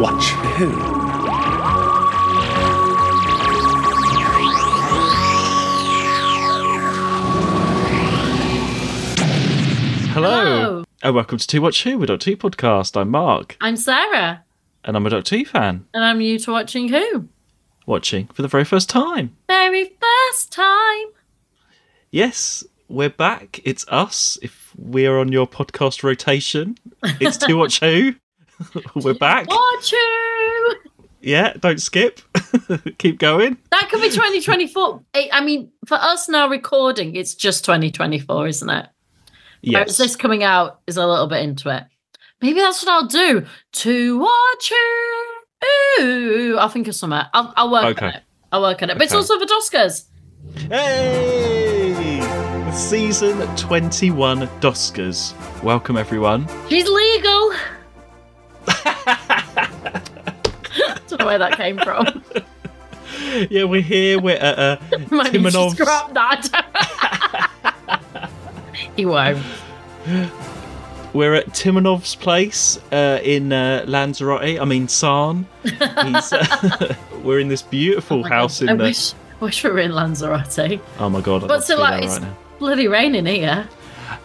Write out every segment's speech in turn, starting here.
Oh, Watch who? Hello. Hello. And welcome to Two Watch Who, a Doctor Who podcast. I'm Mark, I'm Sarah, and I'm a Doctor Who fan, and I'm new to watching Who. watching for the very first time. Very first time. Yes, we're back. It's us. If we're on your podcast rotation, it's Two Watch Who. we're back. Watch Who. Yeah, don't skip. Keep going. That could be 2024. I mean, for us now recording, it's just 2024, isn't it? Whereas Yes. this coming out is a little bit into it. Maybe that's what I'll do. To watch Who. Ooh, I'll think of something. I'll, I'll work Okay. on it. I'll work on it. But it's also for Oscars. Hey! Season 21 Doscars. Welcome, everyone. She's legal. Don't know where that came from. Yeah, we're here. We're at uh, you should Timanov's. scrap that. he won't. We're at Timanov's place uh, in uh, Lanzarote. I mean, San. He's, uh, we're in this beautiful house Oh I in the. wish, wish we were in Lanzarote. Oh my god! I'd But to be like, there it's right now. bloody raining here.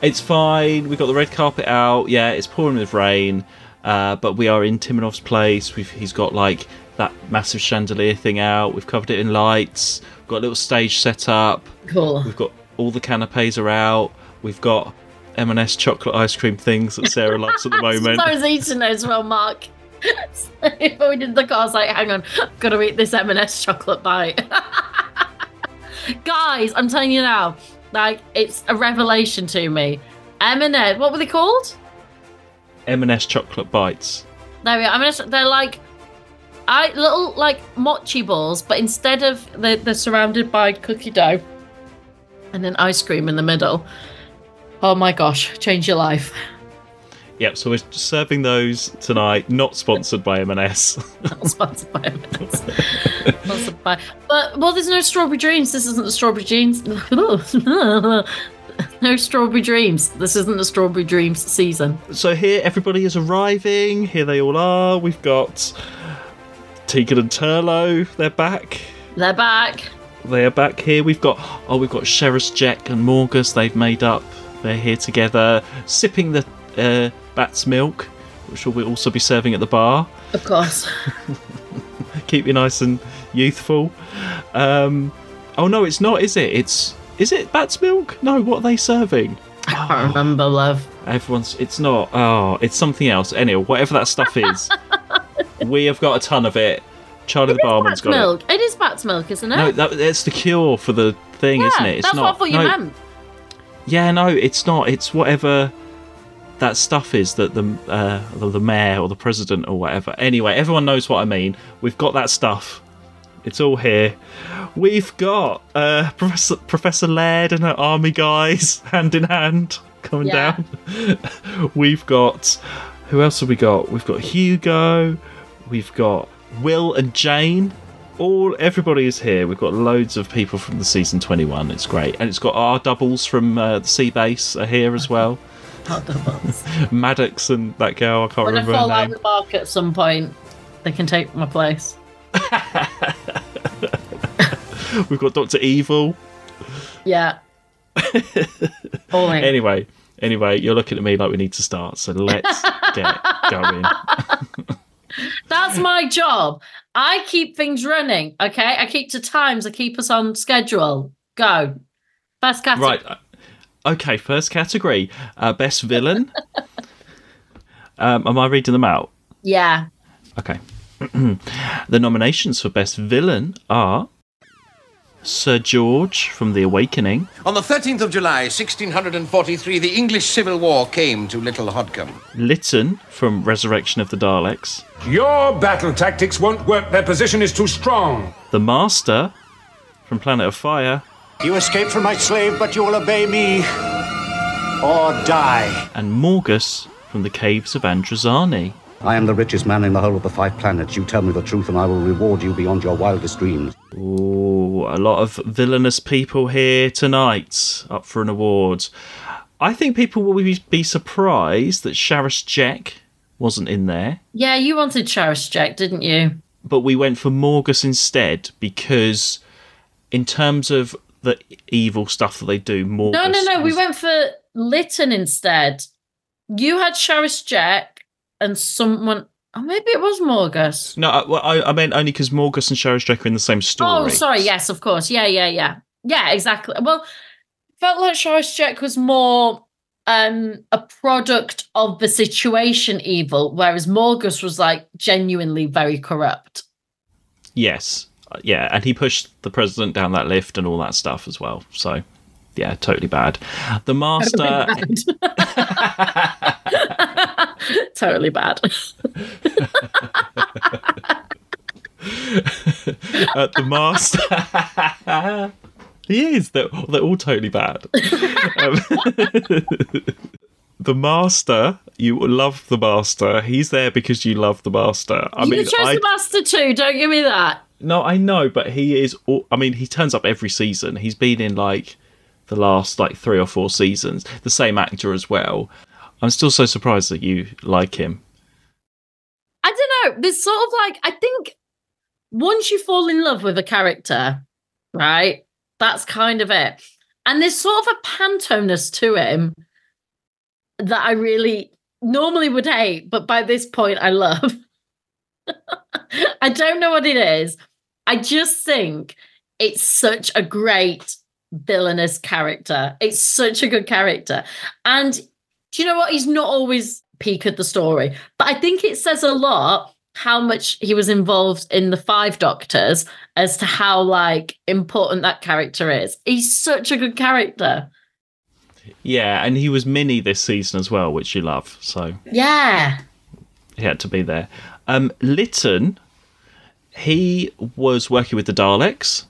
It's fine. We've got the red carpet out. Yeah, it's pouring with rain. Uh, but we are in Timanov's place. We've, he's got like that massive chandelier thing out. We've covered it in lights. We've got a little stage set up. Cool. We've got all the canapes are out. We've got M&S chocolate ice cream things that Sarah loves at the moment. I was eating as well, Mark. Before we did the car, I was like, hang on, I've got to eat this M&S chocolate bite. Guys, I'm telling you now, like, it's a revelation to me. M&S, what were they called? M&S chocolate bites. There we are. M&S, they're like, I little like mochi balls, but instead of they're, they're surrounded by cookie dough and then ice cream in the middle. Oh my gosh, change your life. Yep, so we're serving those tonight, not sponsored by M&S. Not sponsored by M&S. Sponsored by, but well, there's no strawberry dreams. This isn't the strawberry dreams. no strawberry dreams. This isn't the strawberry dreams season. so here everybody is arriving. Here they all are. We've got Tegan and Turlough. They're back. They're back. They are back here. We've got oh, we've got Sharaz, Jek, and Morgus. They've made up. They're here together, sipping the uh, bat's milk, which we'll also be serving at the bar. Of course. Keep you nice and youthful. Um, oh no, it's not, is it? It's is it bat's milk? No, what are they serving? I can't remember, love. Everyone's. It's not. Oh, it's something else. Anyway, whatever that stuff is, we have got a ton of it. Charlie the barman's got milk. It is bat's milk, isn't it? it. No, that, it's the cure for the thing, yeah, isn't it? It's that's not. what I thought you no, meant. Yeah, no, it's not. It's whatever that stuff is that the uh, the the mayor or the president or whatever. Anyway, everyone knows what I mean. We've got that stuff. It's all here. We've got uh, Professor Professor Laird and her army guys hand in hand coming Yeah. down. We've got who else have we got? We've got Hugo. We've got Will and Jane. All everybody is here. We've got loads of people from the season twenty one. It's great, and it's got our doubles from uh, the sea base are here as well. Maddox and that girl. I can't When I remember fall her out name. with Mark at some point, they can take my place. We've got Doctor Evil. Yeah. Anyway, anyway, you're looking at me like we need to start. So let's get going. That's my job. I keep things running. Okay, I keep to times. I keep us on schedule. Go. First category. Right. uh, Okay. First category: uh, best villain. um, am I reading them out? Yeah. Okay. the nominations for best villain are Sir George from The Awakening, On the 13th of July, 1643, the English Civil War came to Little Hodcombe. Lytton from Resurrection of the Daleks, Your battle tactics won't work. Their position is too strong. the Master from Planet of Fire, You escaped from my slave, but you will obey me or die. and Morgus from the Caves of Androzani. I am the richest man in the whole of the five planets. You tell me the truth, and I will reward you beyond your wildest dreams. Ooh, a lot of villainous people here tonight up for an award. I think people will be, be surprised that Sharaz Jek wasn't in there. Yeah, you wanted Sharaz Jek, didn't you? but we went for Morgus instead because, in terms of the evil stuff that they do, Morgus. No, no, no. We went for Lytton instead. You had Sharaz Jek and someone. Oh, maybe it was Morgus. No, I, well, I, I meant only because Morgus and Sharaz Jek are in the same story. Oh, sorry. Yes, of course. Yeah, yeah, yeah. Yeah, exactly. Well, felt like Sharaz Jek was more um a product of the situation evil, whereas Morgus was like genuinely very corrupt. Yes, Uh, yeah, and he pushed the president down that lift and all that stuff as well. So, yeah, totally bad. The master. totally bad. uh, the master. he is. They're, they're all totally bad. Um, the master. You love the master. He's there because you love the master. I you mean, chose I, the master too. Don't give me that. no, I know, but he is. All, I mean, he turns up every season. He's been in like the last like three or four seasons. The same actor as well. I'm still so surprised that you like him. I don't know. There's sort of like I think once you fall in love with a character, right? That's kind of it. And there's sort of a pantoness to him that I really normally would hate, but by this point I love. I don't know what it is. I just think it's such a great villainous character. It's such a good character. And do you know what? He's not always peak at the story, but I think it says a lot how much he was involved in the Five Doctors as to how like important that character is. He's such a good character. Yeah, and he was mini this season as well, which you love. So Yeah. he had to be there. Um, Lytton, he was working with the Daleks,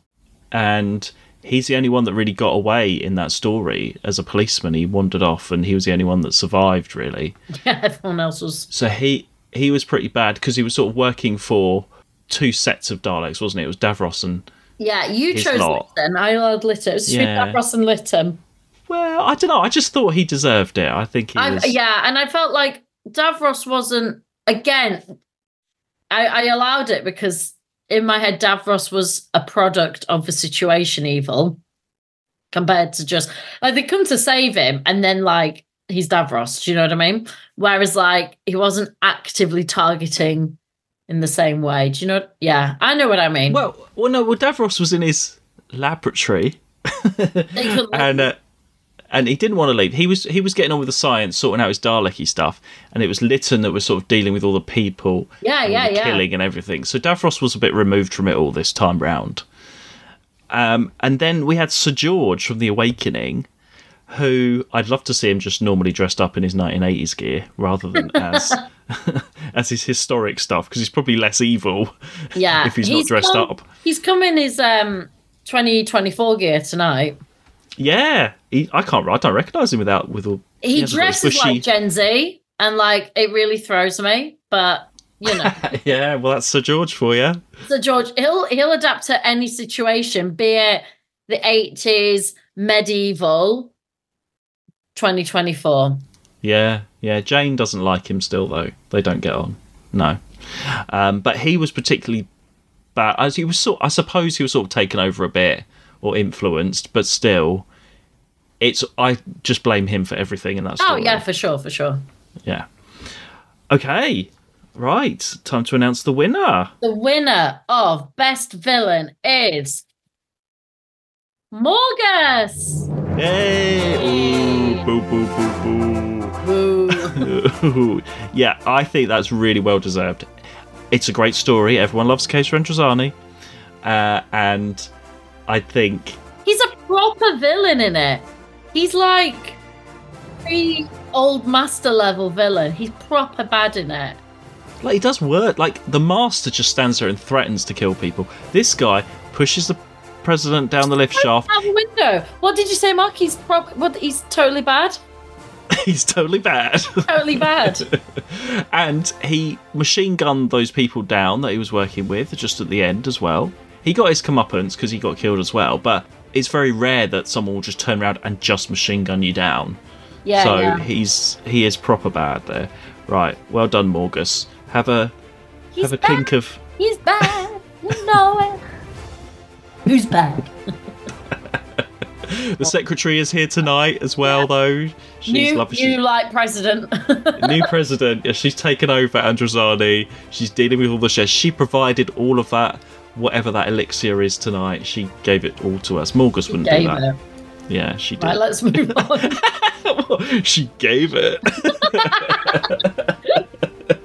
and he's the only one that really got away in that story as a policeman. He wandered off, and he was the only one that survived, really. Yeah, everyone else was So he he was pretty bad because he was sort of working for two sets of Daleks, wasn't it? It was Davros and Yeah, you chose lot. Lytton. I allowed Lytton. It was between Yeah. Davros and Lytton. well, I don't know. I just thought he deserved it. I think he I, was. yeah, and I felt like Davros wasn't again. I, I allowed it because in my head, Davros was a product of the situation evil compared to just like they come to save him and then like he's Davros. Do you know what I mean? Whereas like he wasn't actively targeting in the same way. Do you know? Yeah, I know what I mean. Well, well, no. Well, Davros was in his laboratory. And uh, and he didn't want to leave. He was he was getting on with the science, sorting out his Daleki stuff, and it was Lytton that was sort of dealing with all the people, Yeah, and yeah, yeah. killing and everything. So Davros was a bit removed from it all this time round. Um, and then we had Sir George from The Awakening, who I'd love to see him just normally dressed up in his 1980s gear rather than as as his historic stuff because he's probably less evil yeah, if he's, not dressed come- up. He's coming his um 2024 gear tonight. Yeah, he, I can't. I don't recognise him without with all. He very dresses like Gen Z, and like it really throws me. But you know, yeah, well, that's Sir George for you. Sir George, he'll he'll adapt to any situation, be it the eighties, medieval, twenty twenty four. Yeah, yeah. Jane doesn't like him still, though. They don't get on. No, um, but he was particularly bad. As he was sort, I suppose he was sort of taken over a bit or influenced, but still, it's. I just blame him for everything in that Oh yeah, for sure, for sure. yeah. Okay, right. Time to announce the winner. The winner of best villain is Morgus. Yay! Ooh, boo, boo, boo, Boo. boo. yeah, I think that's really well deserved. It's a great story. Everyone loves Caves of Androzani. Uh, and I think He's a proper villain in it. He's like pre old master level villain. He's proper bad in it. like he does work. Like the master just stands there and threatens to kill people. This guy pushes the president down the lift shaft. Out the window. What did you say, Mark? He's prob- what? He's totally bad. He's totally bad. Totally bad. and he machine gunned those people down that he was working with just at the end as well. He got his comeuppance because he got killed as well, but it's very rare that someone will just turn around and just machine gun you down. Yeah. so yeah. he's he is proper bad there. Right, well done, Morgus. Have a have a clink of He's bad. You know it. Who's bad? the secretary is here tonight as well, though. She's New, lovely. new like president. new president. Yeah, she's taken over Androzani. She's dealing with all the shares. She provided all of that, whatever that elixir is tonight. She gave it all to us. Morgus wouldn't do that. it. Yeah, she did. Right, let's move on. she gave it.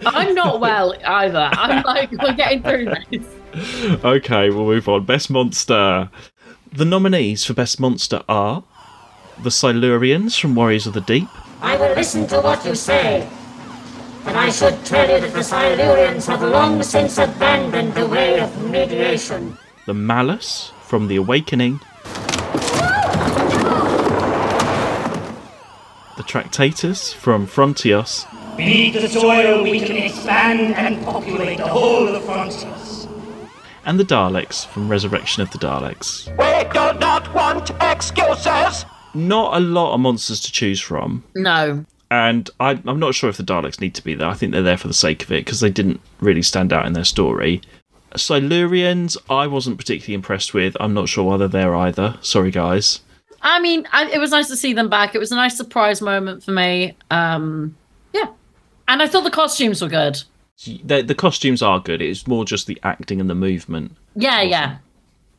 I'm not well either. I'm like, we're getting through this. okay, we'll move on. Best monster. The nominees for best monster are the Silurians from Warriors of the Deep, I will listen to what you say. And I should tell you that the Silurians have long since abandoned the way of mediation. the Malus from The Awakening, the Tractators from Frontios, Beneath the soil, we can expand and populate the whole of the Frontios. and the Daleks from Resurrection of the Daleks. We do not want excuses. Not a lot of monsters to choose from, No. And I, I'm not sure if the Daleks need to be there. I think they're there for the sake of it because they didn't really stand out in their story. Silurians, I wasn't particularly impressed with. I'm not sure why they're there either. Sorry, guys. I mean, I, it was nice to see them back. It was a nice surprise moment for me. Um, yeah. And I thought the costumes were good. The, the costumes are good. It's more just the acting and the movement. Yeah, yeah.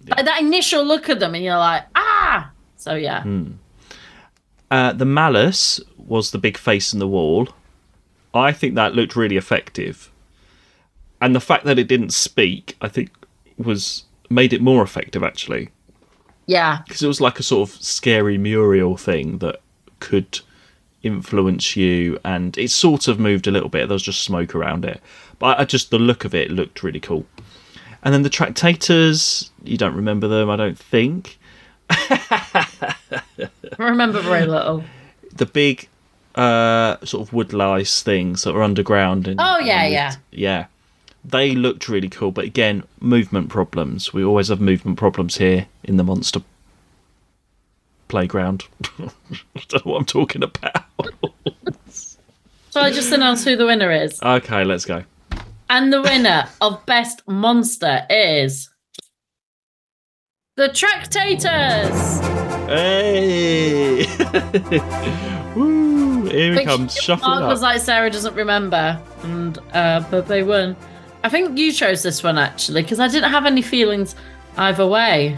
Like that initial look at them, and you're like, ah! So, yeah. Uh, the Malus was the big face in the wall. I think that looked really effective. And the fact that it didn't speak, I think, was made it more effective actually. Yeah. Because it was like a sort of scary Muriel thing that could influence you, and it sort of moved a little bit. There was just smoke around it, but I, I just the look of it looked really cool. And then the Tractators, you don't remember them, I don't think. I remember very little. the big uh sort of wood lice things that were underground and Oh, yeah, and yeah. yeah they looked really cool but again movement problems we always have movement problems here in the monster playground i don't know what i'm talking about So I just announced who the winner is. okay let's go And the winner of Best Monster is. The Tractators! hey Woo, here he comes shuffling Mark up was like, Sarah doesn't remember. And, uh, but they won. I think you chose this one actually, because I didn't have any feelings either way.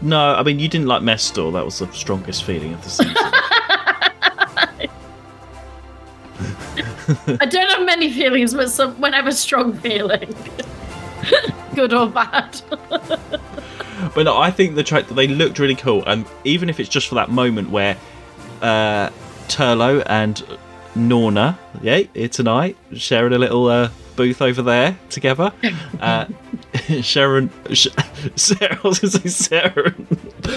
no i mean you didn't like mestor that was the strongest feeling of the season I don't have many feelings, but some when I have a strong feeling. Good or bad. But no, I think the track they looked really cool, and even if it's just for that moment where uh, Turlough and Norna, yeah, here tonight, sharing a little uh, booth over there together. Uh, Sharon, Sh- Sarah, I was going to say Sarah,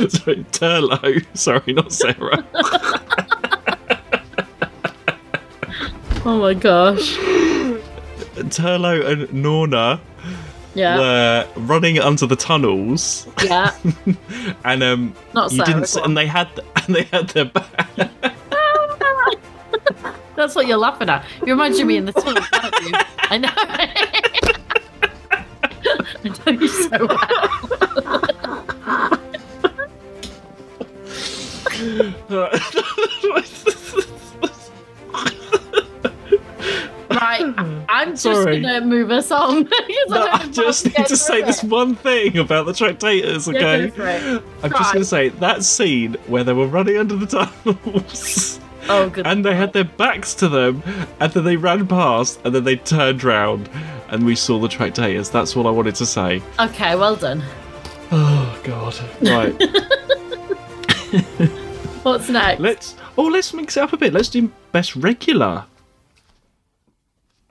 sorry, Turlough, sorry, not Sarah. oh my gosh. Turlough and Norna Yeah. were running under the tunnels, Yeah. and um, Not you Sarah, didn't, and they had, and they had their back. That's what you're laughing at. You reminded me in the tunnel, don't you? I know. I know you so well. Right, I'm just Sorry. gonna move us on. because No, don't I know just need to get say through this it. one thing about the Tractators, Yeah, okay? go for it. I'm just going to say that scene where they were running under the tunnels Oh, good. and they had their backs to them and then they ran past and then they turned round and we saw the Tractators. That's what I wanted to say. Okay, well done. Oh, God. Right. What's next? let's. Oh, let's mix it up a bit. Let's do best regular.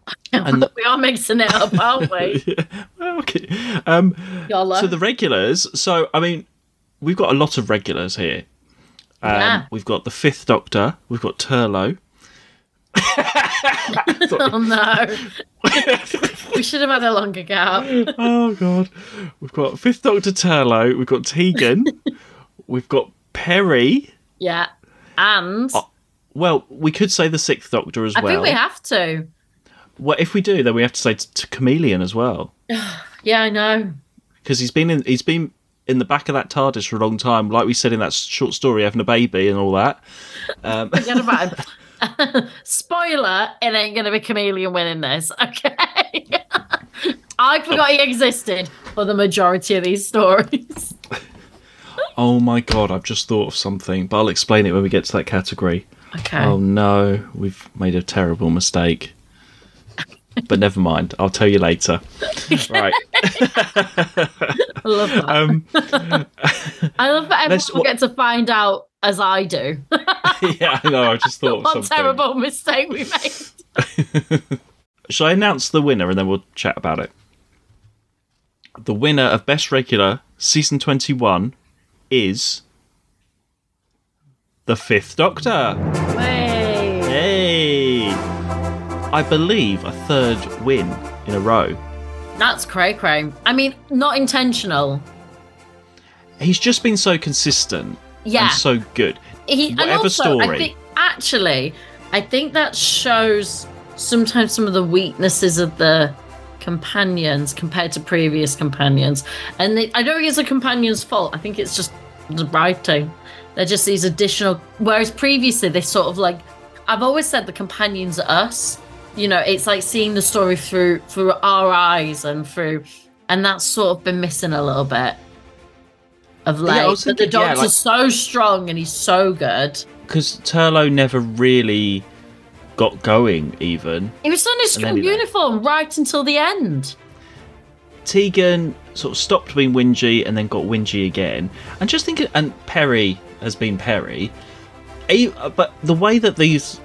and- we are mixing it up, aren't we? Well, okay. Um. So the regulars. So I mean, we've got a lot of regulars here. Um, Yeah. We've got the Fifth Doctor. We've got Turlough. oh no. we should have had a longer gap. oh God. We've got Fifth Doctor Turlough. We've got Tegan. we've got Peri. Yeah. And Oh. Well, we could say the Sixth Doctor as I well. I think we have to. Well, if we do, then we have to say t- to Kamelion as well, Yeah, I know. because he's been in he's been in the back of that TARDIS for a long time. Like we said in that short story, having a baby and all that. Um, Forget about him. Spoiler, it ain't going to be Kamelion winning this, okay? I forgot he existed for the majority of these stories. oh my god, I've just thought of something, but I'll explain it when we get to that category. Okay. Oh no, we've made a terrible mistake. but never mind, I'll tell you later. right. I love that. Um, I love that everyone will get to find out as I do. yeah, I know. I just thought what something. terrible mistake we made. Shall I announce the winner and then we'll chat about it? The winner of Best Regular Season 21 is. The Fifth Doctor. Hey. Hey! I believe a third win in a row. That's cray cray. I mean, not intentional. He's just been so consistent Yeah. and so good. he and Whatever also, I story. think actually, I think that shows sometimes some of the weaknesses of the companions compared to previous companions. And they, I don't think it's a companion's fault. I think it's just the writing. They're just these additional. Whereas previously, they sort of like. I've always said the companions are us. You know, it's like seeing the story through through our eyes and through, and that's sort of been missing a little bit of Yeah, late. Was but the thinking, yeah, like- so strong and he's so good. Because Turlough never really got going, even. He was still in his school uniform right until the end. Tegan sort of stopped being whingy and then got whingy again. And just thinking, and Peri has been Peri. Eh, But the way that these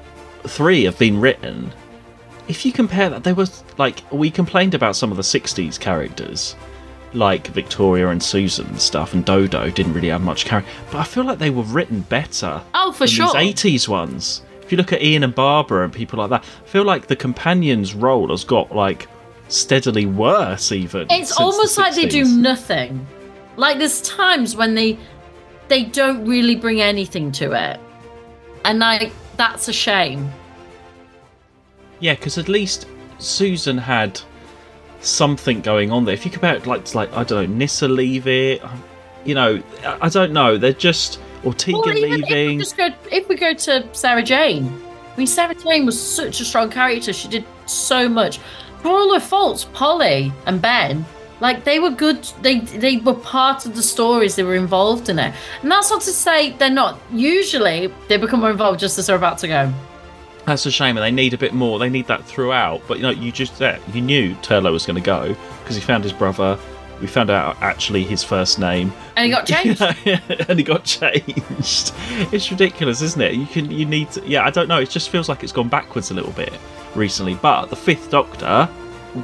three have been written, if you compare that, they were like we complained about some of the '60s characters, like Victoria and Susan and stuff, and Dodo didn't really have much character. But I feel like they were written better. Oh, for sure. These '80s ones. If you look at Ian and Barbara and people like that, I feel like the companion's role has got like steadily worse. Even It's since the almost like they do nothing. Like there's times when they they don't really bring anything to it, and like that's a shame. Yeah, because at least Susan had something going on there. If you compare it like to like I don't know, Nyssa leave it, um, you know, I, don't know. They're just or Tegan Well, even if we leaving. go if we go to Sarah Jane, I mean Sarah Jane was such a strong character. She did so much. For all her faults, Polly and Ben, like they were good. They they were part of the stories. They were involved in it, and that's not to say they're not. Usually, they become more involved just as they're about to go. That's a shame, and they need a bit more. They need that throughout. But you know, you just yeah, you knew Turlough was going to go because he found his brother. We found out actually his first name, And he got changed. and he got changed. It's ridiculous, isn't it? You can you need to, yeah. I don't know. It just feels like it's gone backwards a little bit recently. But the Fifth Doctor,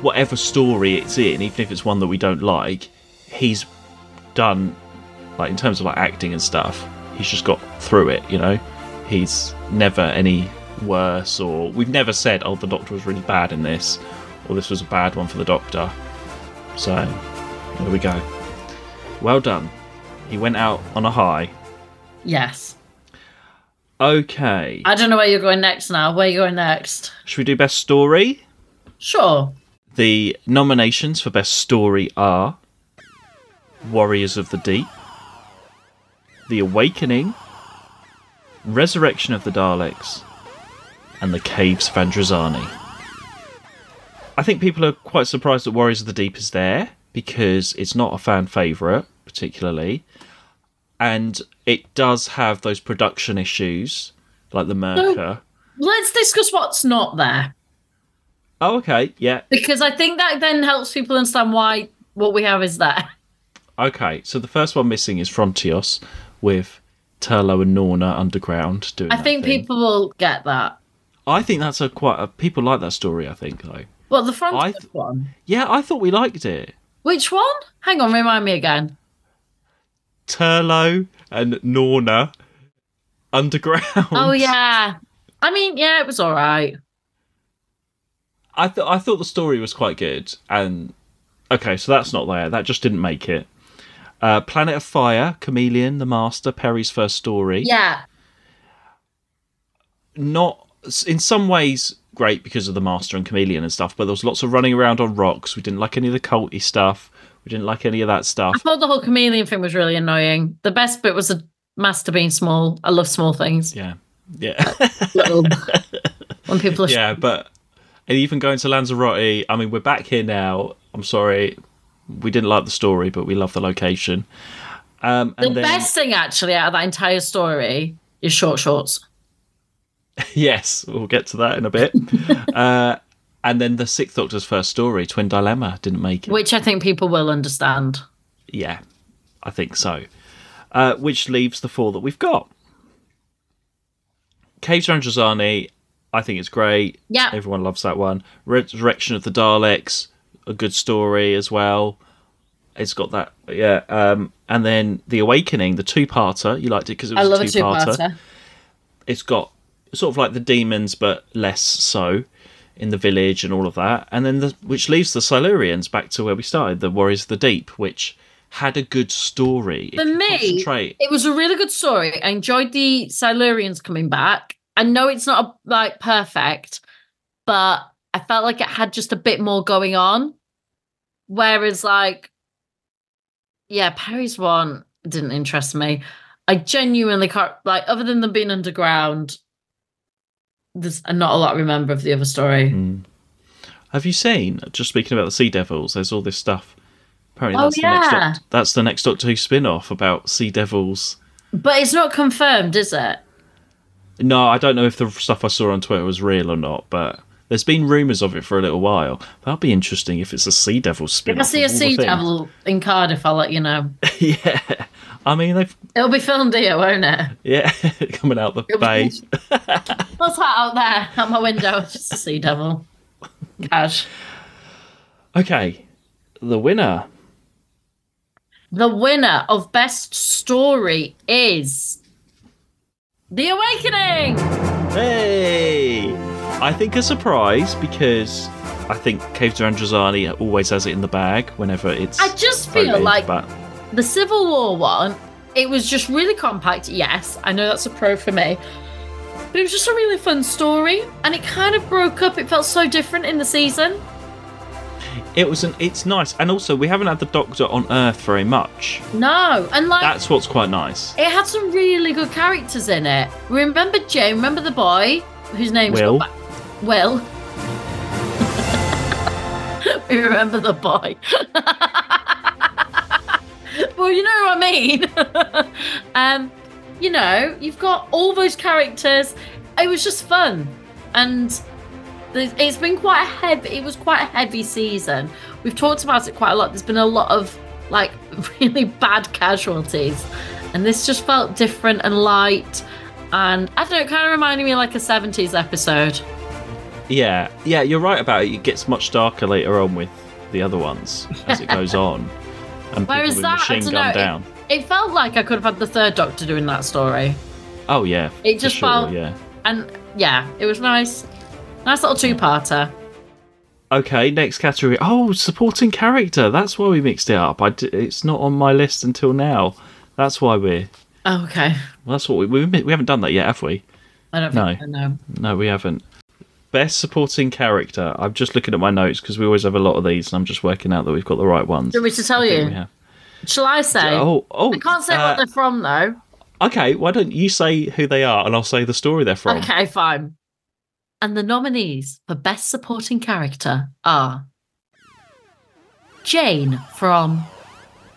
whatever story it's in, even if it's one that we don't like, he's done like in terms of like acting and stuff. He's just got through it. You know, he's never any worse or we've never said oh the doctor was really bad in this or this was a bad one for the doctor so there we go well done he went out on a high Yes. okay I don't know where you're going next now. Where are you going next? should we do best story Sure. the nominations for best story are warriors of the deep the awakening resurrection of the daleks and the caves of androzani i think people are quite surprised that warriors of the deep is there because it's not a fan favourite particularly and it does have those production issues like the Myrka Let's discuss what's not there. oh okay yeah Because I think that then helps people understand why what we have is there. Okay, so the first one missing is Frontios with Turlough and Norna underground doing. I think thing. people will get that. I think that's a quite. A, people like that story. I think though. Well, the front th- one. Yeah, I thought we liked it. Which one? Hang on, remind me again. Turlough and Norna underground. Oh yeah. I mean, yeah, it was all right. I thought I thought the story was quite good, and okay, so that's not there. That just didn't make it. Uh, Planet of Fire, Kamelion, The Master, Peri's first story. Yeah. not in some ways great because of the master and Kamelion and stuff but there was lots of running around on rocks. We didn't like any of the culty stuff. We didn't like any of that stuff. I thought the whole Kamelion thing was really annoying. The best bit was the master being small. I love small things. yeah. Yeah. Little, when people are yeah but and even going to lanzarote i mean we're back here now. I'm sorry. We didn't like the story but we love the location. Um the then best thing actually out of that entire story is short shorts. yes we'll get to that in a bit uh and then the sixth doctor's first story twin dilemma didn't make it Which I think people will understand. Yeah, I think so. Uh, which leaves the four that we've got. Caves of Androzani, I think it's great. Yeah. Everyone loves that one. Resurrection of the Daleks, a good story as well. It's got that, yeah. Um, and then The Awakening, the two-parter. You liked it because it I was love a two-parter. two-parter. It's got sort of like the demons, but less so in the village and all of that. And then the which leaves the Silurians back to where we started, the Warriors of the Deep, which had a good story. For me, it was a really good story. I enjoyed the Silurians coming back. I know it's not like perfect, but I felt like it had just a bit more going on. Whereas, like, yeah, Peri's one didn't interest me. I genuinely can't like, other than them being underground. There's not a lot I remember of the other story. Hmm. Have you seen? Just speaking about the Sea Devils, there's all this stuff. Apparently, Oh, that's the next. yeah. That's the next Doctor Who spin-off about Sea Devils. But it's not confirmed, is it? No, I don't know if the stuff I saw on Twitter was real or not, but there's been rumours of it for a little while. That'd be interesting if it's a Sea Devil spin-off. I see a of all the sea devil in Cardiff, I'll let you know. yeah, I mean they've It'll be filmed here, won't it? yeah coming out the It'll be- What's that out there at my window? It's just a sea devil. Cash. Okay, the winner. The winner of Best Story is The Awakening. Hey! I think a surprise because I think Caves of Androzani always has it in the bag whenever it's. I just feel voted, like But the Civil War one, it was just really compact. Yes, I know that's a pro for me. But it was just a really fun story, and it kind of broke up. It felt so different in the season. it was an. It's nice, and also we haven't had the Doctor on Earth very much. No, and like That's what's quite nice. It had some really good characters in it. We remember Jane? Remember the boy whose name's Will. back- Will. we remember the boy. well, you know what I mean. um, you know, you've got all those characters. It was just fun, and it's been quite a heavy. It was quite a heavy season. We've talked about it quite a lot. There's been a lot of like really bad casualties, and this just felt different and light. And I don't know, it kind of reminded me of like a 70s episode. Yeah, yeah, you're right about it. It gets much darker later on with the other ones as it goes on, and Whereas people that, I don't know, it- down. It, felt like I could have had the third Doctor doing that story. Oh yeah, It just sure, felt- yeah. And yeah, it was nice. Nice little two parter. Okay, next category. Oh, supporting character. That's why we mixed it up. I d- it's not on my list until now. That's why we're. Oh, okay. Well, that's what we, we we haven't done that yet, have we? I don't No. know. No, we haven't. Best supporting character. I'm just looking at my notes because we always have a lot of these, and I'm just working out that we've got the right ones. Do you want me to tell I you? Shall I say? Oh, oh. I can't say uh, what they're from though. Okay, why don't you say who they are, and I'll say the story they're from. Okay, fine. And the nominees for Best Supporting Character are Jane from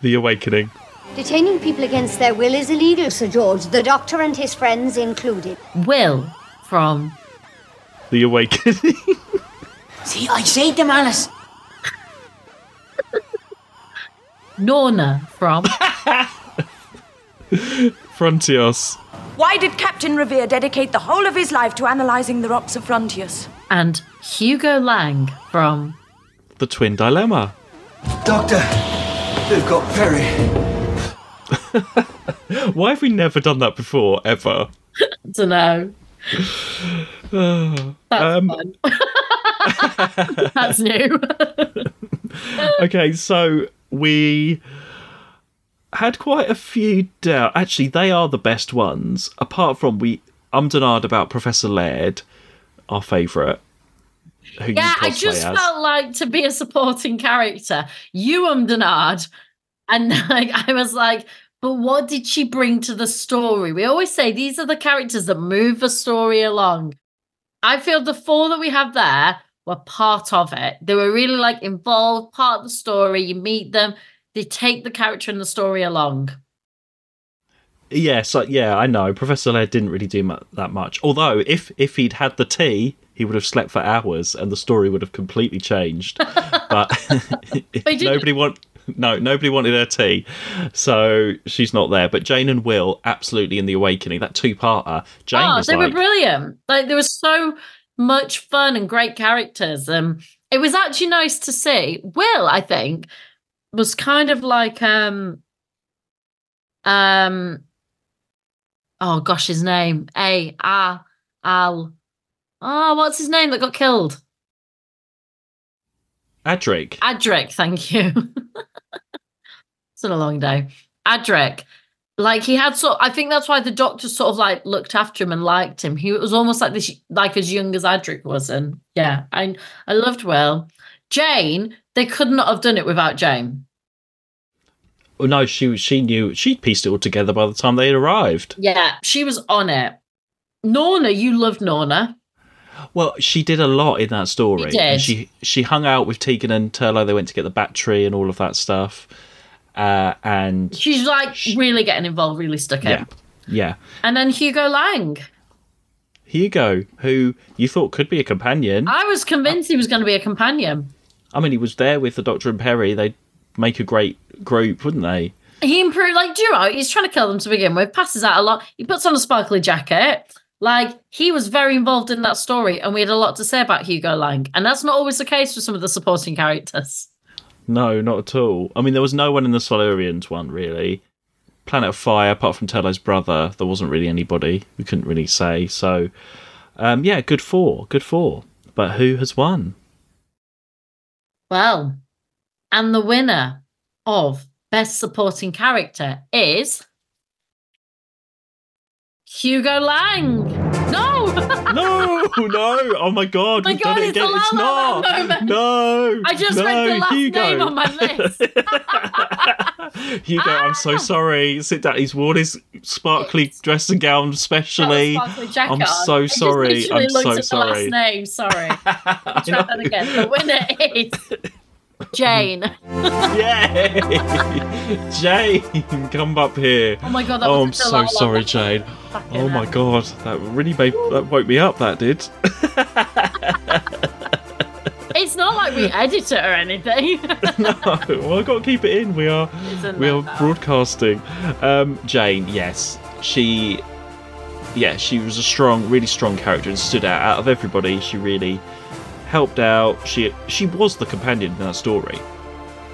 The Awakening. Detaining people against their will is illegal, Sir George, the doctor and his friends included. Will from The Awakening. See, I saved them, Alice. Norna from Frontios. Why did Captain Revere dedicate the whole of his life to analysing the rocks of Frontios? and Hugo Lang from The Twin Dilemma. Doctor, they've got Peri. Why have we never done that before, ever? I don't know. That's Um, fun. That's new. okay, so we had quite a few down. Actually, they are the best ones. Apart from we, umdenard about Professor Laird, our favourite. Who Yeah, I just as. felt like to be a supporting character, you um Denard, and like I was like, but what did she bring to the story? We always say these are the characters that move the story along. I feel the four that we have there were part of it. They were really like involved, part of the story. You meet them, they take the character and the story along. Yes, like, yeah, I know. Professor Laird didn't really do mu- that much. Although, if if he'd had the tea, he would have slept for hours, and the story would have completely changed. but nobody want no nobody wanted her tea, so she's not there. But Jane and Will absolutely in the Awakening. That two parter. Jane oh, they like, were brilliant. Like there was so much fun and great characters. Um, it was actually nice to see. Will, I think, was kind of like um, um, oh gosh, his name A A Al. Oh, what's his name that got killed? Adric. Adric, thank you. it's been a long day. Adric, like he had sort. I think that's why the doctor sort of like looked after him and liked him. He was almost like this, like as young as Adric was, and yeah, I I loved Will. Jane, they could not have done it without Jane. Oh, no, she she knew she'd pieced it all together by the time they had arrived. Yeah, she was on it. Norna, you loved Norna. Well, she did a lot in that story. She did. And she she hung out with Tegan and Turlough. They went to get the battery and all of that stuff. Uh, and She's like really getting involved, really stuck in. yeah, yeah. And then Hugo Lang. Hugo, who you thought could be a companion. I was convinced he was going to be a companion. I mean, he was there with the Doctor and Peri. They'd make a great group, wouldn't they? He improved, like, do you know, he's trying to kill them to begin with, passes out a lot. He puts on a sparkly jacket. Like, he was very involved in that story, and we had a lot to say about Hugo Lang. And that's not always the case for some of the supporting characters. No, not at all. I mean, there was no one in the Silurians one, really. Planet of Fire, apart from Turlough's brother, there wasn't really anybody. We couldn't really say. So, um, yeah, good four. Good four. But who has won? Well, and the winner of Best Supporting Character is Hugo Lang. No! no, no! Oh my god, My we've God, done it it's again. the It's not. Moment. No, I just no, read the last Hugo. name on my list. Hugo, I'm Ah! so sorry. Sit down. He's worn his sparkly dressing gown specially. Sparkly I'm so I sorry. I'm looked so at the sorry. last name. Sorry. I'll try that again. The winner is Jane. Yay! Jane, come up here. Oh my God, that oh, I'm so sorry. Jane. Fucking Oh my god, that really made that woke me up. That did. It's not like we edit it or anything. no, well, I've got to keep it in. We are we are broadcasting. Um, Jane, yes, she, yeah, she was a strong, really strong character and stood out out of everybody. She really helped out. She she was the companion in that story.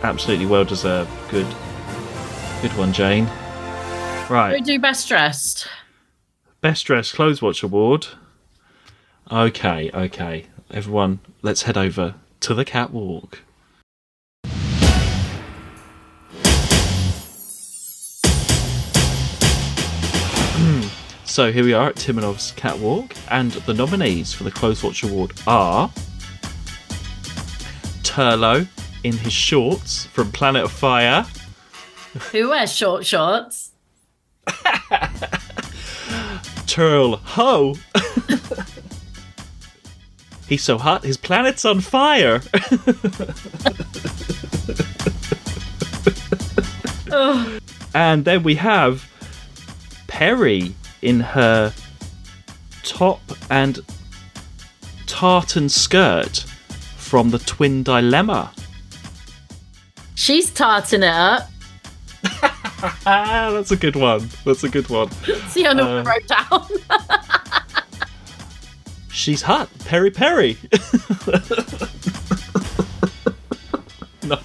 Absolutely well deserved. Good, good one, Jane. Right. We do best dressed. Best dressed clothes watch award. Okay, okay, everyone, let's head over to the catwalk. So here we are at Timanov's Catwalk, and the nominees for the Clothes Watch Award are Turlough in his shorts from Planet of Fire, Who wears short shorts? Turl Ho. He's so hot, his planet's on fire. Ugh. And then we have Peri in her top and tartan skirt from the Twin Dilemma. She's tarting it up. Ah, that's a good one. That's a good one. See, I know Uh, what I wrote down. She's hot. Peri Peri. no.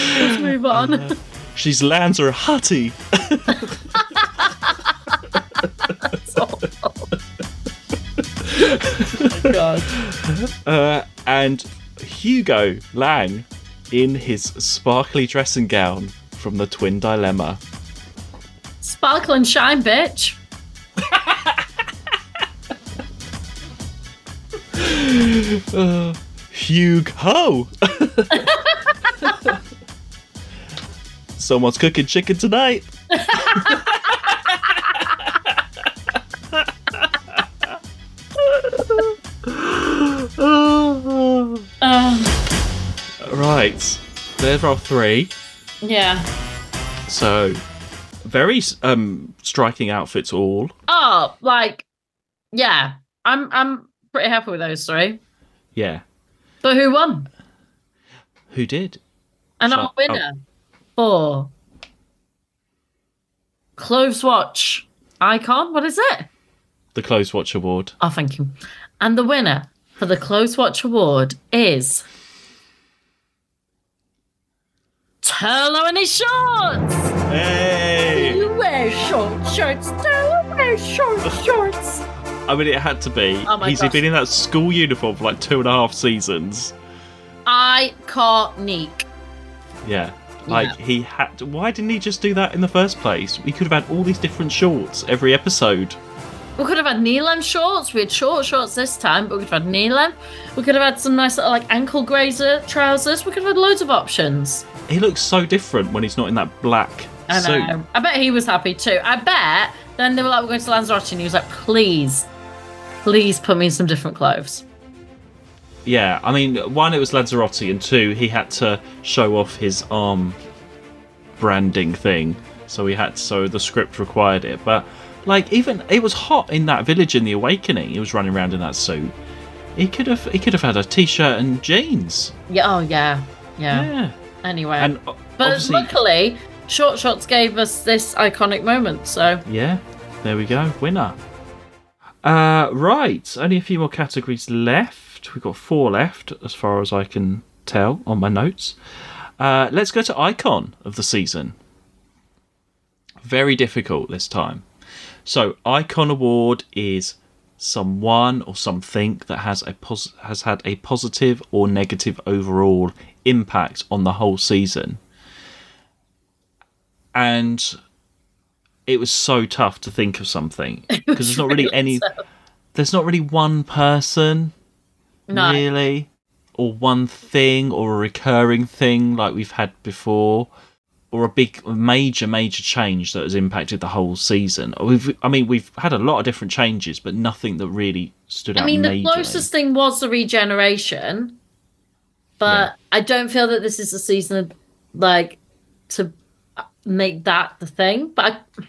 Let's move on. She's Lancer Hutty. oh God. Uh, and Hugo Lang in his sparkly dressing gown from the Twin Dilemma. Sparkle and shine, bitch. uh, Hugh Ho! Someone's cooking chicken tonight. Um, right, there are three. Yeah. So, very um striking outfits all. Oh, like, yeah. I'm I'm pretty happy with those three. Yeah. But who won? Who did? And our winner for Clothes Watch icon. What is it? The Clothes Watch Award. Oh, thank you. And the winner for the Clothes Watch Award is Turlough and his shorts. Hey! You wear short shorts. Turlough wears short shorts. I mean, it had to be. Oh my He's gosh. been in that school uniform for like two and a half seasons. I caught Iconic. Yeah. Like he had. To, why didn't he just do that in the first place? We could have had all these different shorts every episode. We could have had knee length shorts. We had short shorts this time, but we could have had knee length. We could have had some nice little like ankle grazer trousers. We could have had loads of options. He looks so different when he's not in that black I suit. know. I bet he was happy too. I bet. Then they were like, "We're going to Lanzarote," and he was like, "Please, please put me in some different clothes." Yeah, I mean, one, it was Lanzarote, and two, he had to show off his arm branding thing. So he had, so the script required it. But like, even it was hot in that village in the Awakening. He was running around in that suit. He could have, he could have had a t-shirt and jeans. Yeah. Oh yeah. Yeah. Yeah. Anyway, And but luckily, short shorts gave us this iconic moment. So Yeah, there we go, winner. Uh, right, only a few more categories left. We've got four left, as far as I can tell on my notes. Uh, let's go to icon of the season. Very difficult this time. So, icon award is someone or something that has a pos- has had a positive or negative overall impact on the whole season. And it was so tough to think of something because there's not really any there's not really one person No. really or one thing or a recurring thing like we've had before or a big major major change that has impacted the whole season we've i mean we've had a lot of different changes but nothing that really stood out I mean, the closest thing was the regeneration, but I don't feel that this is a season like to make that the thing. But I,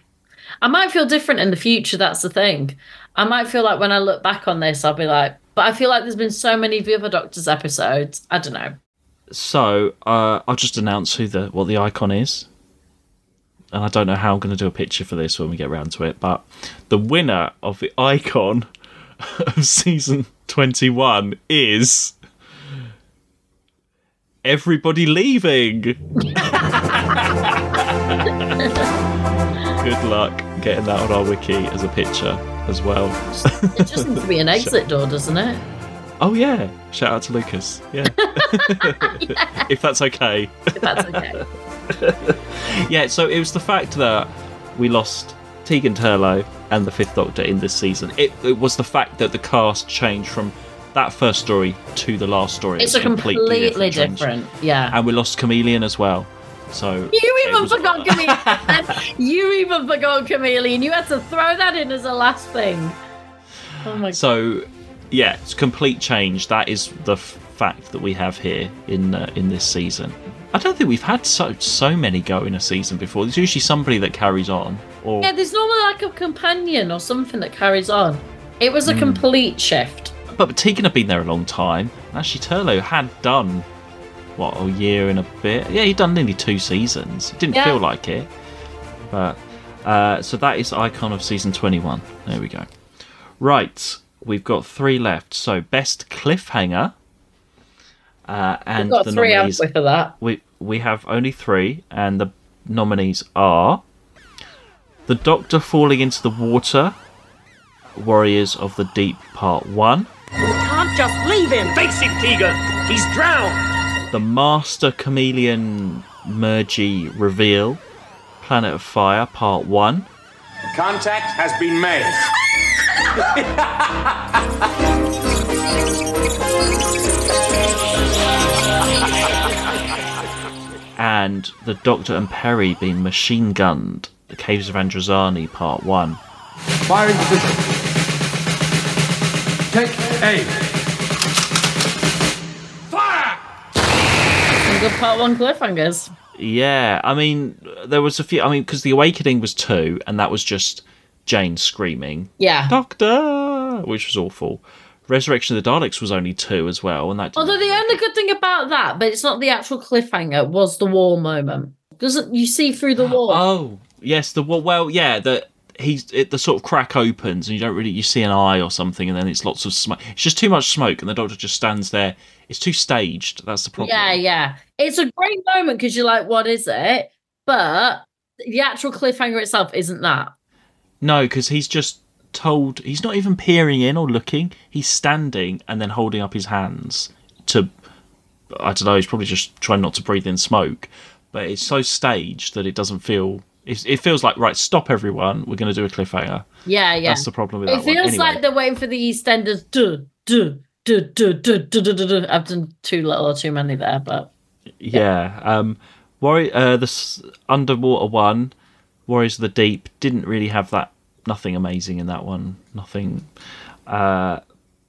I might feel different in the future. That's the thing. I might feel like when I look back on this, I'll be like, but I feel like there's been so many of the other Doctors episodes. I don't know. So uh, I'll just announce who the what the icon is, and I don't know how I'm going to do a picture for this when we get round to it. But the winner of the icon of season 21 is everybody leaving. Good luck getting that on our wiki as a picture as well. It just needs to be an exit door, doesn't it? Oh yeah! Shout out to Lucas. Yeah, if that's okay. If that's okay. yeah, so it was the fact that we lost Tegan Turlough and the Fifth Doctor in this season. It, it was the fact that the cast changed from that first story to the last story. It's It a was completely change. different. Yeah. And we lost Kamelion as well. So You even was- forgot Kamelion. you even forgot Kamelion. You had to throw that in as a last thing. Oh my god. So, yeah, it's a complete change. That is the f- fact that we have here in uh, in this season. I don't think we've had so so many go in a season before. There's usually somebody that carries on, or Yeah, there's normally like a companion or something that carries on. It was a Hmm. complete shift. but, but Tegan had been there a long time. Actually, Turlough had done what a year and a bit. Yeah, he'd done nearly two seasons. It didn't Yeah. feel like it, but uh, so that is icon of season 21. There we go. Right, we've got three left. So best cliffhanger. Uh, and We've got the three, nominees, for that? we we have only three, and the nominees are the Doctor falling into the water, Warriors of the Deep Part One, We Can't just leave him. Face it, Tegan. He's drowned. the Master Kamelion Mergy Reveal, Planet of Fire Part One, Contact has been made. and the Doctor and Peri being machine gunned. The Caves of Androzani, Part 1. Firing position. Take A. Fire! Good Part 1 cliffhangers. Yeah, I mean, there was a few. I mean, because The Awakening was two, and that was just Jane screaming, Yeah. "Doctor," which was awful. Resurrection of the Daleks was only two as well, and that Although the only good thing about that, but it's not the actual cliffhanger, was the wall moment. Doesn't you see through the wall? Oh yes, the well, well yeah, the he's it, the sort of crack opens and you don't really you see an eye or something, and then it's lots of smoke. It's just too much smoke, and the doctor just stands there. It's too staged. That's the problem. yeah, yeah. It's a great moment because you're like, what is it? But the actual cliffhanger itself isn't that. No, because he's just told. He's not even peering in or looking. He's standing and then holding up his hands to. I don't know. He's probably just trying not to breathe in smoke, but it's so staged that it doesn't feel. It, it feels like right. Stop everyone. We're going to do a cliffhanger. Yeah, yeah. That's the problem with it that. It feels anyway. like they're waiting for the EastEnders. I've done too little or too many there, but yeah. yeah um, Warrior, uh, this underwater one Warriors of the Deep, didn't really have that. Nothing amazing in that one. Nothing. Uh,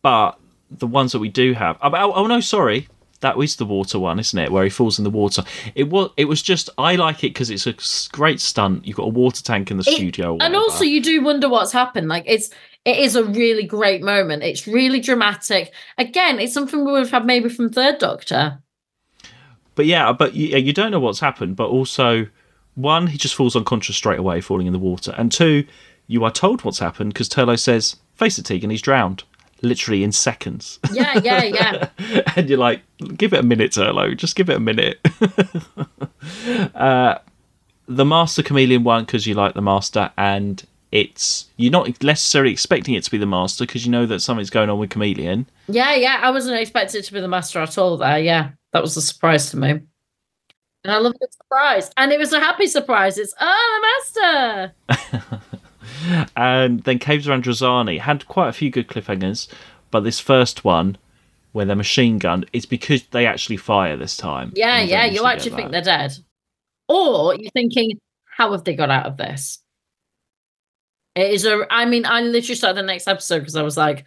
but the ones that we do have. Oh, oh, oh, no, sorry. That was the water one, isn't it? Where he falls in the water. It was. It was just. I like it because it's a great stunt. You've got a water tank in the It- studio. and also you do wonder what's happened. Like it's it is a really great moment. It's really dramatic. Again, it's something we would have had maybe from Third Doctor. But yeah, but you, you don't know what's happened. But also, one, he just falls unconscious straight away, falling in the water. And two, you are told what's happened because Turlough says, "Face it, Tegan, he's drowned." Literally in seconds. Yeah, yeah, yeah. and you're like, give it a minute, Turlough. Just give it a minute. uh, the Master Kamelion one because you like the Master, and it's you're not necessarily expecting it to be the Master because you know that something's going on with Kamelion. yeah, yeah. I wasn't expecting it to be the master at all there. Yeah. That was a surprise to me. And I love the surprise. And it was a happy surprise. It's oh the master. And then Caves of Androzani had quite a few good cliffhangers, but this first one, where they're machine gunned, it's because they actually fire this time. Yeah, And you don't yeah. You actually think they're dead. Or you're thinking, how have they got out of this? It is a I mean, I literally started the next episode because I was like,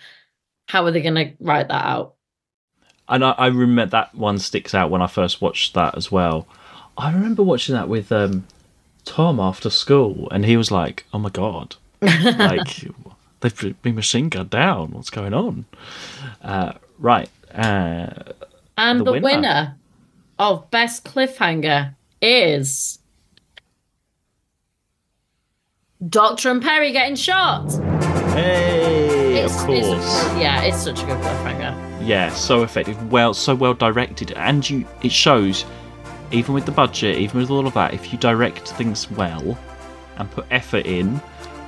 how are they gonna write that out? And I, I remember that one sticks out when I first watched that as well. I remember watching that with um, Tom after school, and he was like, "Oh my god, like they've been machine gunned down. What's going on?" Uh, right. Uh, And The the, winner. winner. of best cliffhanger is Doctor and Peri getting shot. hey, It's, of it's- course. yeah, it's such a good cliffhanger. Yeah, so effective, well, so well directed, and you it shows, even with the budget, even with all of that, if you direct things well and put effort in,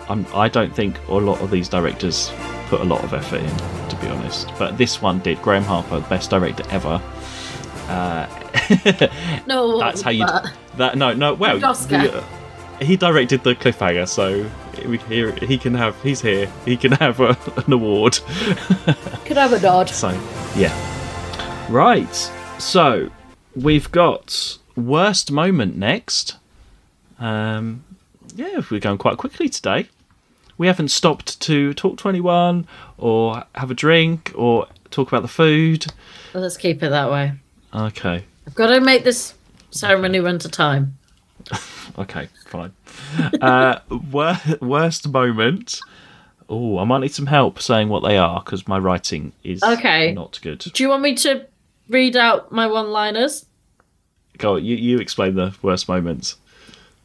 um, I don't think a lot of these directors put a lot of effort in, to be honest. But this one did. Graeme Harper, best director ever. Uh, No, that's how you but- that. No, no. Well, the, uh, he directed the cliffhanger, so we, he, he can have. He's here. He can have a, an award. Could have a nod. So, yeah. Right. So, we've got worst moment next. Um, yeah, we're going quite quickly today. We haven't stopped to talk to anyone or have a drink or talk about the food. Let's keep it that way. Okay. I've got to make this ceremony run to time. Okay, fine. uh, wor- worst moment. Oh, I might need some help saying what they are because my writing is Okay. not good. Do you want me to read out my one-liners? Go, you, you explain the worst moments.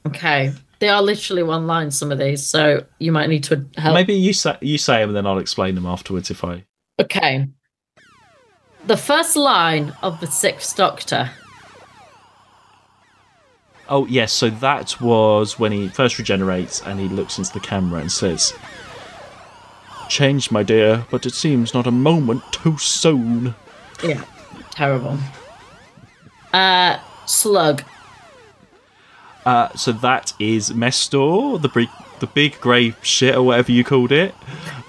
Okay. They are literally one line, some of these, so you might need to help. Maybe you say you say them, and then I'll explain them afterwards if I. Okay. The first line of the Sixth Doctor. Oh yes, so that was when he first regenerates and he looks into the camera and says, "Changed, my dear, but it seems not a moment too soon." Yeah. Terrible. Uh, Slug. Uh, so that is Mestor, the big, the big grey shit or whatever you called it.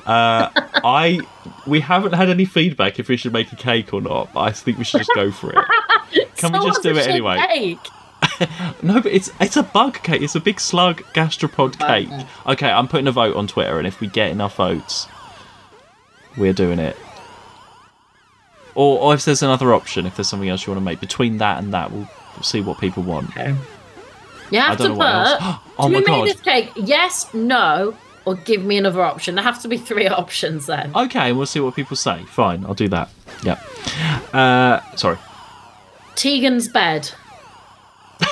Uh, I we haven't had any feedback if we should make a cake or not, but I think we should just go for it. Can we just do it anyway? cake. No, but it's it's a bug cake. It's a big slug gastropod cake. Okay, I'm putting a vote on Twitter, and if we get enough votes, we're doing it. Or, or if there's another option, if there's something else you want to make between that and that, we'll, we'll see what people want. You I have don't to know what put. Oh do my we God. make this cake? Yes, no, or give me another option. There have to be three options then. Okay, we'll see what people say. Fine, I'll do that. Yeah. Uh, sorry. Tegan's bed.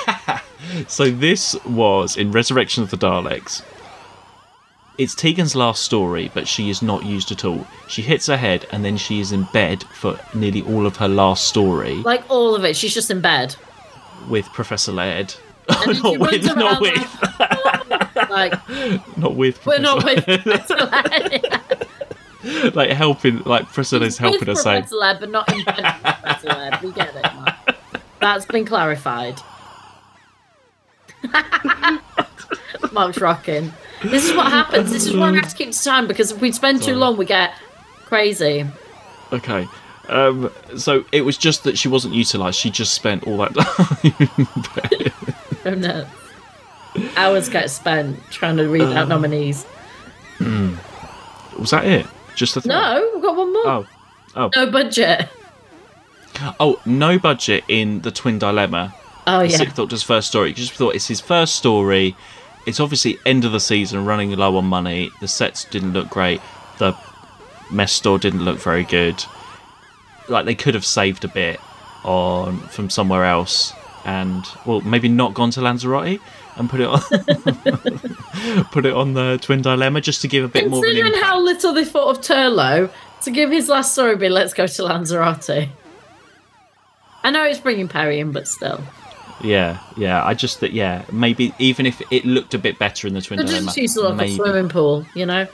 So this was in Resurrection of the Daleks. It's Tegan's last story, but she is not used at all. She hits her head, and then she is in bed for nearly all of her last story Like all of it. She's just in bed. with Professor Laird. And then she not with, not with, Like, not with. we're not with Professor- Laird. like helping, like Professor Laird's helping her with say. Professor Laird, but not in bed with Professor Laird. We get it, Mark. That's been clarified. Mark's rocking. This is what happens. This is why we have to keep to time because if we spend too long, we get crazy. Okay. Um, so it was just that she wasn't utilised. She just spent all that time. Go nuts. Hours get spent trying to read Uh. out nominees. Hmm. Was that it? Just the three? No, we've got one more. Oh. Oh. No budget. Oh, no budget in the Twin Dilemma. Oh, the yeah. Sixth Doctor's first story. You Just thought it's his first story. It's obviously end of the season, running low on money. The sets didn't look great. The Mestor didn't look very good. Like they could have saved a bit on from somewhere else, and well, maybe not gone to Lanzarote and put it on put it on the Twin Dilemma just to give a bit more of Considering how little they thought of Turlough, to give his last story be let's go to Lanzarote. I know it's bringing Peri in, but still. Yeah, yeah. I just that yeah, maybe even if it looked a bit better in the Twin Dilemma, just use like a maybe. swimming pool, you know?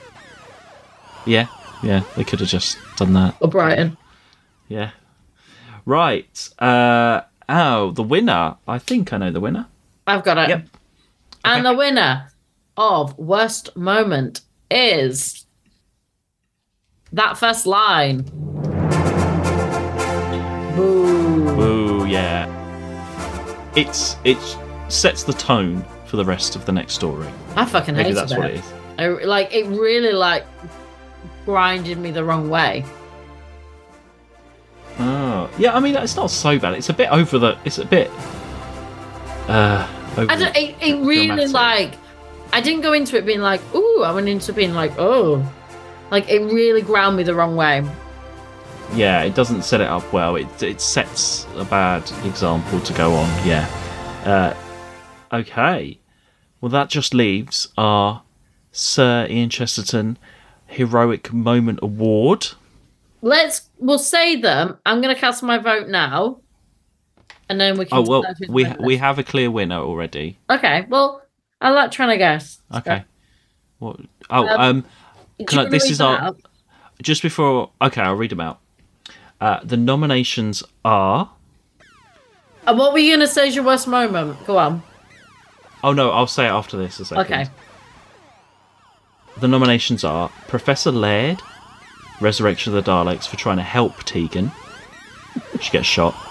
Yeah, yeah. They could have just done that. Or Brighton. Yeah. Right. Uh oh, the winner. I think I know the winner. I've got it. Yep. And the winner of Worst Moment is that first line. It's it sets the tone for the rest of the next story. I fucking Maybe hated that's it. what it is. I, like it really like grinded me the wrong way. Oh, yeah. I mean, it's not so bad. It's a bit over the. It's a bit. Uh, over I don't, it, it really dramatic. like I didn't go into it being like ooh. I went into being like oh, like it really ground me the wrong way. Yeah, it doesn't set it up well. It it sets a bad example to go on. Yeah. Uh, okay. Well, that just leaves our Sir Ian Chesterton Heroic Moment Award. Let's we'll say them. I'm gonna cast my vote now, and then we can. Oh well, we we have a clear winner already. Okay, well, I like trying to guess. Okay. What? Oh, Um, um, I, this is our out? just before. Okay, I'll read them out. Uh, the nominations are. And what were you gonna say is your worst moment? Go on. Oh no, I'll say it after this. A second. Okay. The nominations are Professor Laird, Resurrection of the Daleks for trying to help Tegan. She gets shot.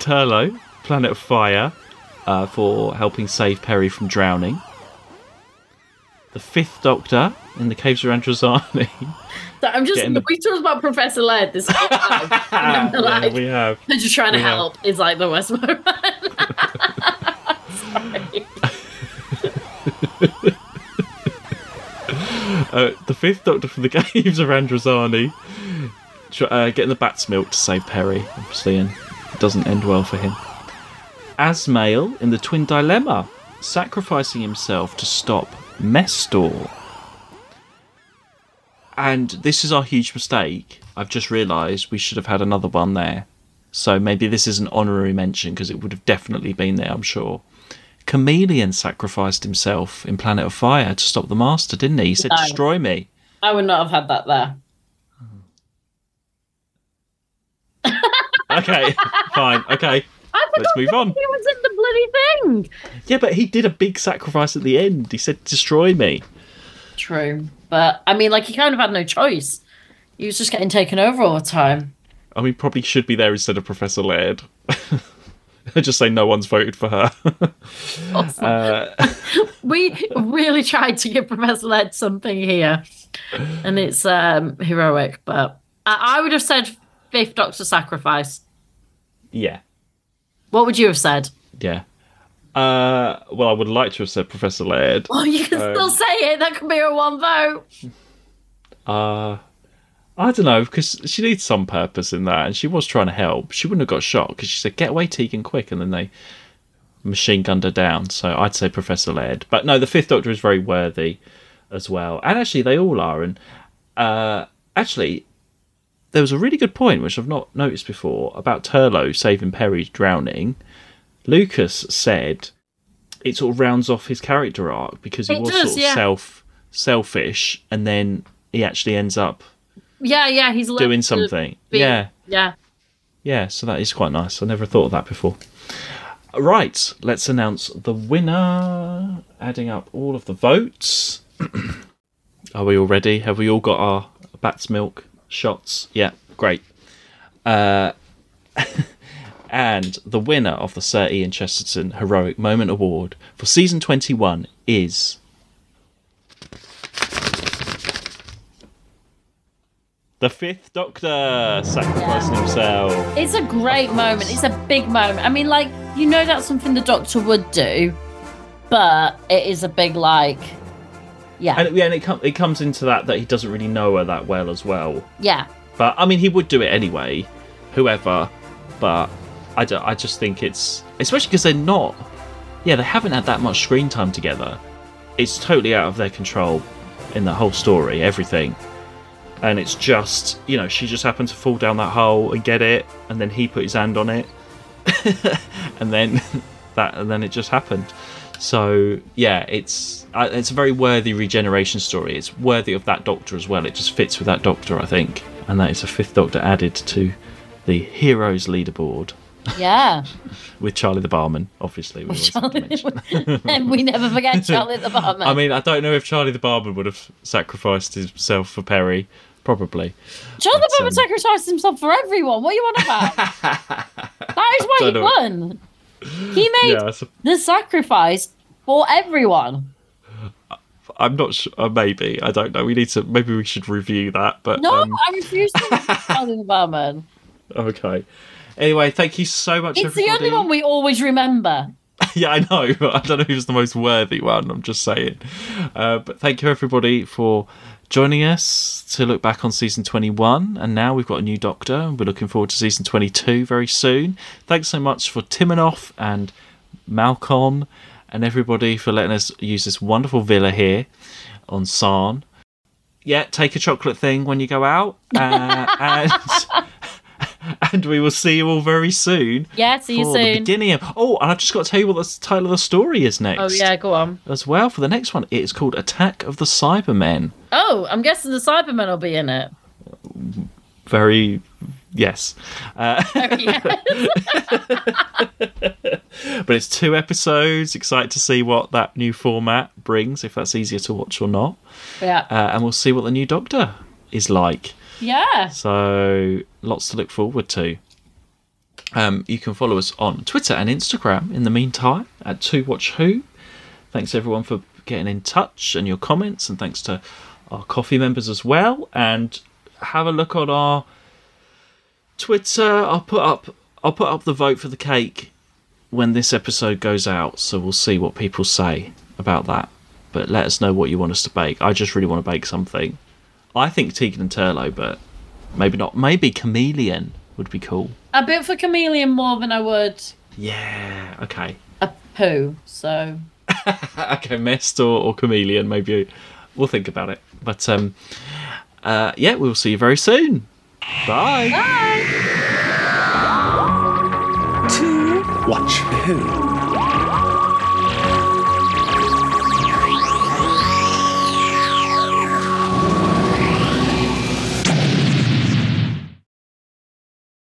Turlough, Planet of Fire, uh, for helping save Peri from drowning. The Fifth Doctor in the Caves of Androzani. So I'm just, the... we talked about Professor Laird this whole time. Yeah, like, we have. they're just trying to We have. help is like the worst moment. Uh, the Fifth Doctor from the Caves of Androzani, uh, getting the bat's milk to save Peri, obviously, and it doesn't end well for him. Azmael in the Twin Dilemma, sacrificing himself to stop Mestor. And this is our huge mistake. I've just realised we should have had another one there. So maybe this is an honorary mention because it would have definitely been there, I'm sure. Kamelion sacrificed himself in Planet of Fire to stop the Master, didn't he? He said, No. "Destroy me." I would not have had that there. Okay, fine. Okay, let's move on. He was in the bloody thing. Yeah, but he did a big sacrifice at the end. He said, "Destroy me." True, but I mean, like he kind of had no choice. He was just getting taken over all the time. I mean, probably should be there instead of Professor Laird. I just say no one's voted for her. uh, we really tried to give Professor Laird something here, and it's um, heroic. But I, I would have said Fifth Doctor sacrifice. yeah, What would you have said? yeah. Uh, well, I would like to have said Professor Laird. Oh, you can Um, still say it. That could be a one vote. Uh, I don't know because she needs some purpose in that, and she was trying to help. She wouldn't have got shot because she said, "Get away, Tegan, quick!" and then they machine gunned her down. So I'd say Professor Laird. But no, the Fifth Doctor is very worthy as well, and actually they all are. And uh, actually, there was a really good point which I've not noticed before about Turlough saving Peri drowning. Lucas said it sort of rounds off his character arc because he It was does, sort of yeah. self selfish, and then he actually ends up Yeah, yeah, he's doing something. be- Yeah, yeah. yeah. So that is quite nice. I never thought of that before. Right, let's announce the winner. Adding up all of the votes. Are we all ready? Have we all got our bat's milk shots? Yeah, great. Uh, and the winner of the Sir Ian Chesterton Heroic Moment Award for season 21 is. The Fifth Doctor sacrificing himself. It's a great moment. It's a big moment. I mean, like, you know that's something the Doctor would do, but it is a big, like, yeah. And yeah, and it, com- it comes into that that he doesn't really know her that well as well. yeah. But I mean, he would do it anyway, whoever. But I, don't, I just think it's especially because they're not. Yeah, they haven't had that much screen time together. It's totally out of their control in the whole story, everything. And it's just, you know, she just happened to fall down that hole and get it, and then he put his hand on it, and then that, and then it just happened. So yeah, it's it's a very worthy regeneration story. It's worthy of that Doctor as well. It just fits with that Doctor, I think, and that is a fifth Doctor added to the Heroes leaderboard Yeah. with Charlie the barman. Obviously, we always have to mention. and we never forget Charlie the Barman. I mean, I don't know if Charlie the barman would have sacrificed himself for Peri. Probably. Charlie the but, Barman um, sacrificed himself for everyone. What are you on about? that is why he know. won. He made Yeah, the sacrifice for everyone. I'm not sure. Uh, maybe I don't know. We need to. Maybe we should review that. But No, um, I refuse to the Barman. okay. Anyway, thank you so much, for It's everybody. the only one we always remember. yeah, I know, but I don't know who's the most worthy one. I'm just saying. Uh, but thank you, everybody, for joining us to look back on season 21. And now we've got a new Doctor, and we're looking forward to season 22 very soon. Thanks so much for Timanov and Malcolm and everybody for letting us use this wonderful villa here on Sarn. Yeah, take a chocolate thing when you go out. Uh, and. And we will see you all very soon Yeah, see you for the beginning of. Oh, and I've just got to tell you what the title of the story is next. Oh yeah, go on. As well for the next one, it is called Attack of the Cybermen. Oh, I'm guessing the Cybermen will be in it. Very, yes. Uh, but it's two episodes. Excited to see what that new format brings, if that's easier to watch or not. Yeah. Uh, and we'll see what the new Doctor is like. Yeah. So lots to look forward to. Um, you can follow us on Twitter and Instagram in the meantime at Two Watch Who. Thanks everyone for getting in touch and your comments, and thanks to our Ko-fi members as well. And have a look on our Twitter. I'll put up I'll put up the vote for the cake when this episode goes out, so we'll see what people say about that. But let us know what you want us to bake. I just really want to bake something. I think Tegan and Turlough, but maybe not. Maybe Kamelion would be cool. A bit for Kamelion more than I would Yeah. Okay. a poo. So okay, Mestor, or Kamelion. Maybe we'll think about it. But um, uh, yeah, we'll see you very soon. Bye. bye. Watch who?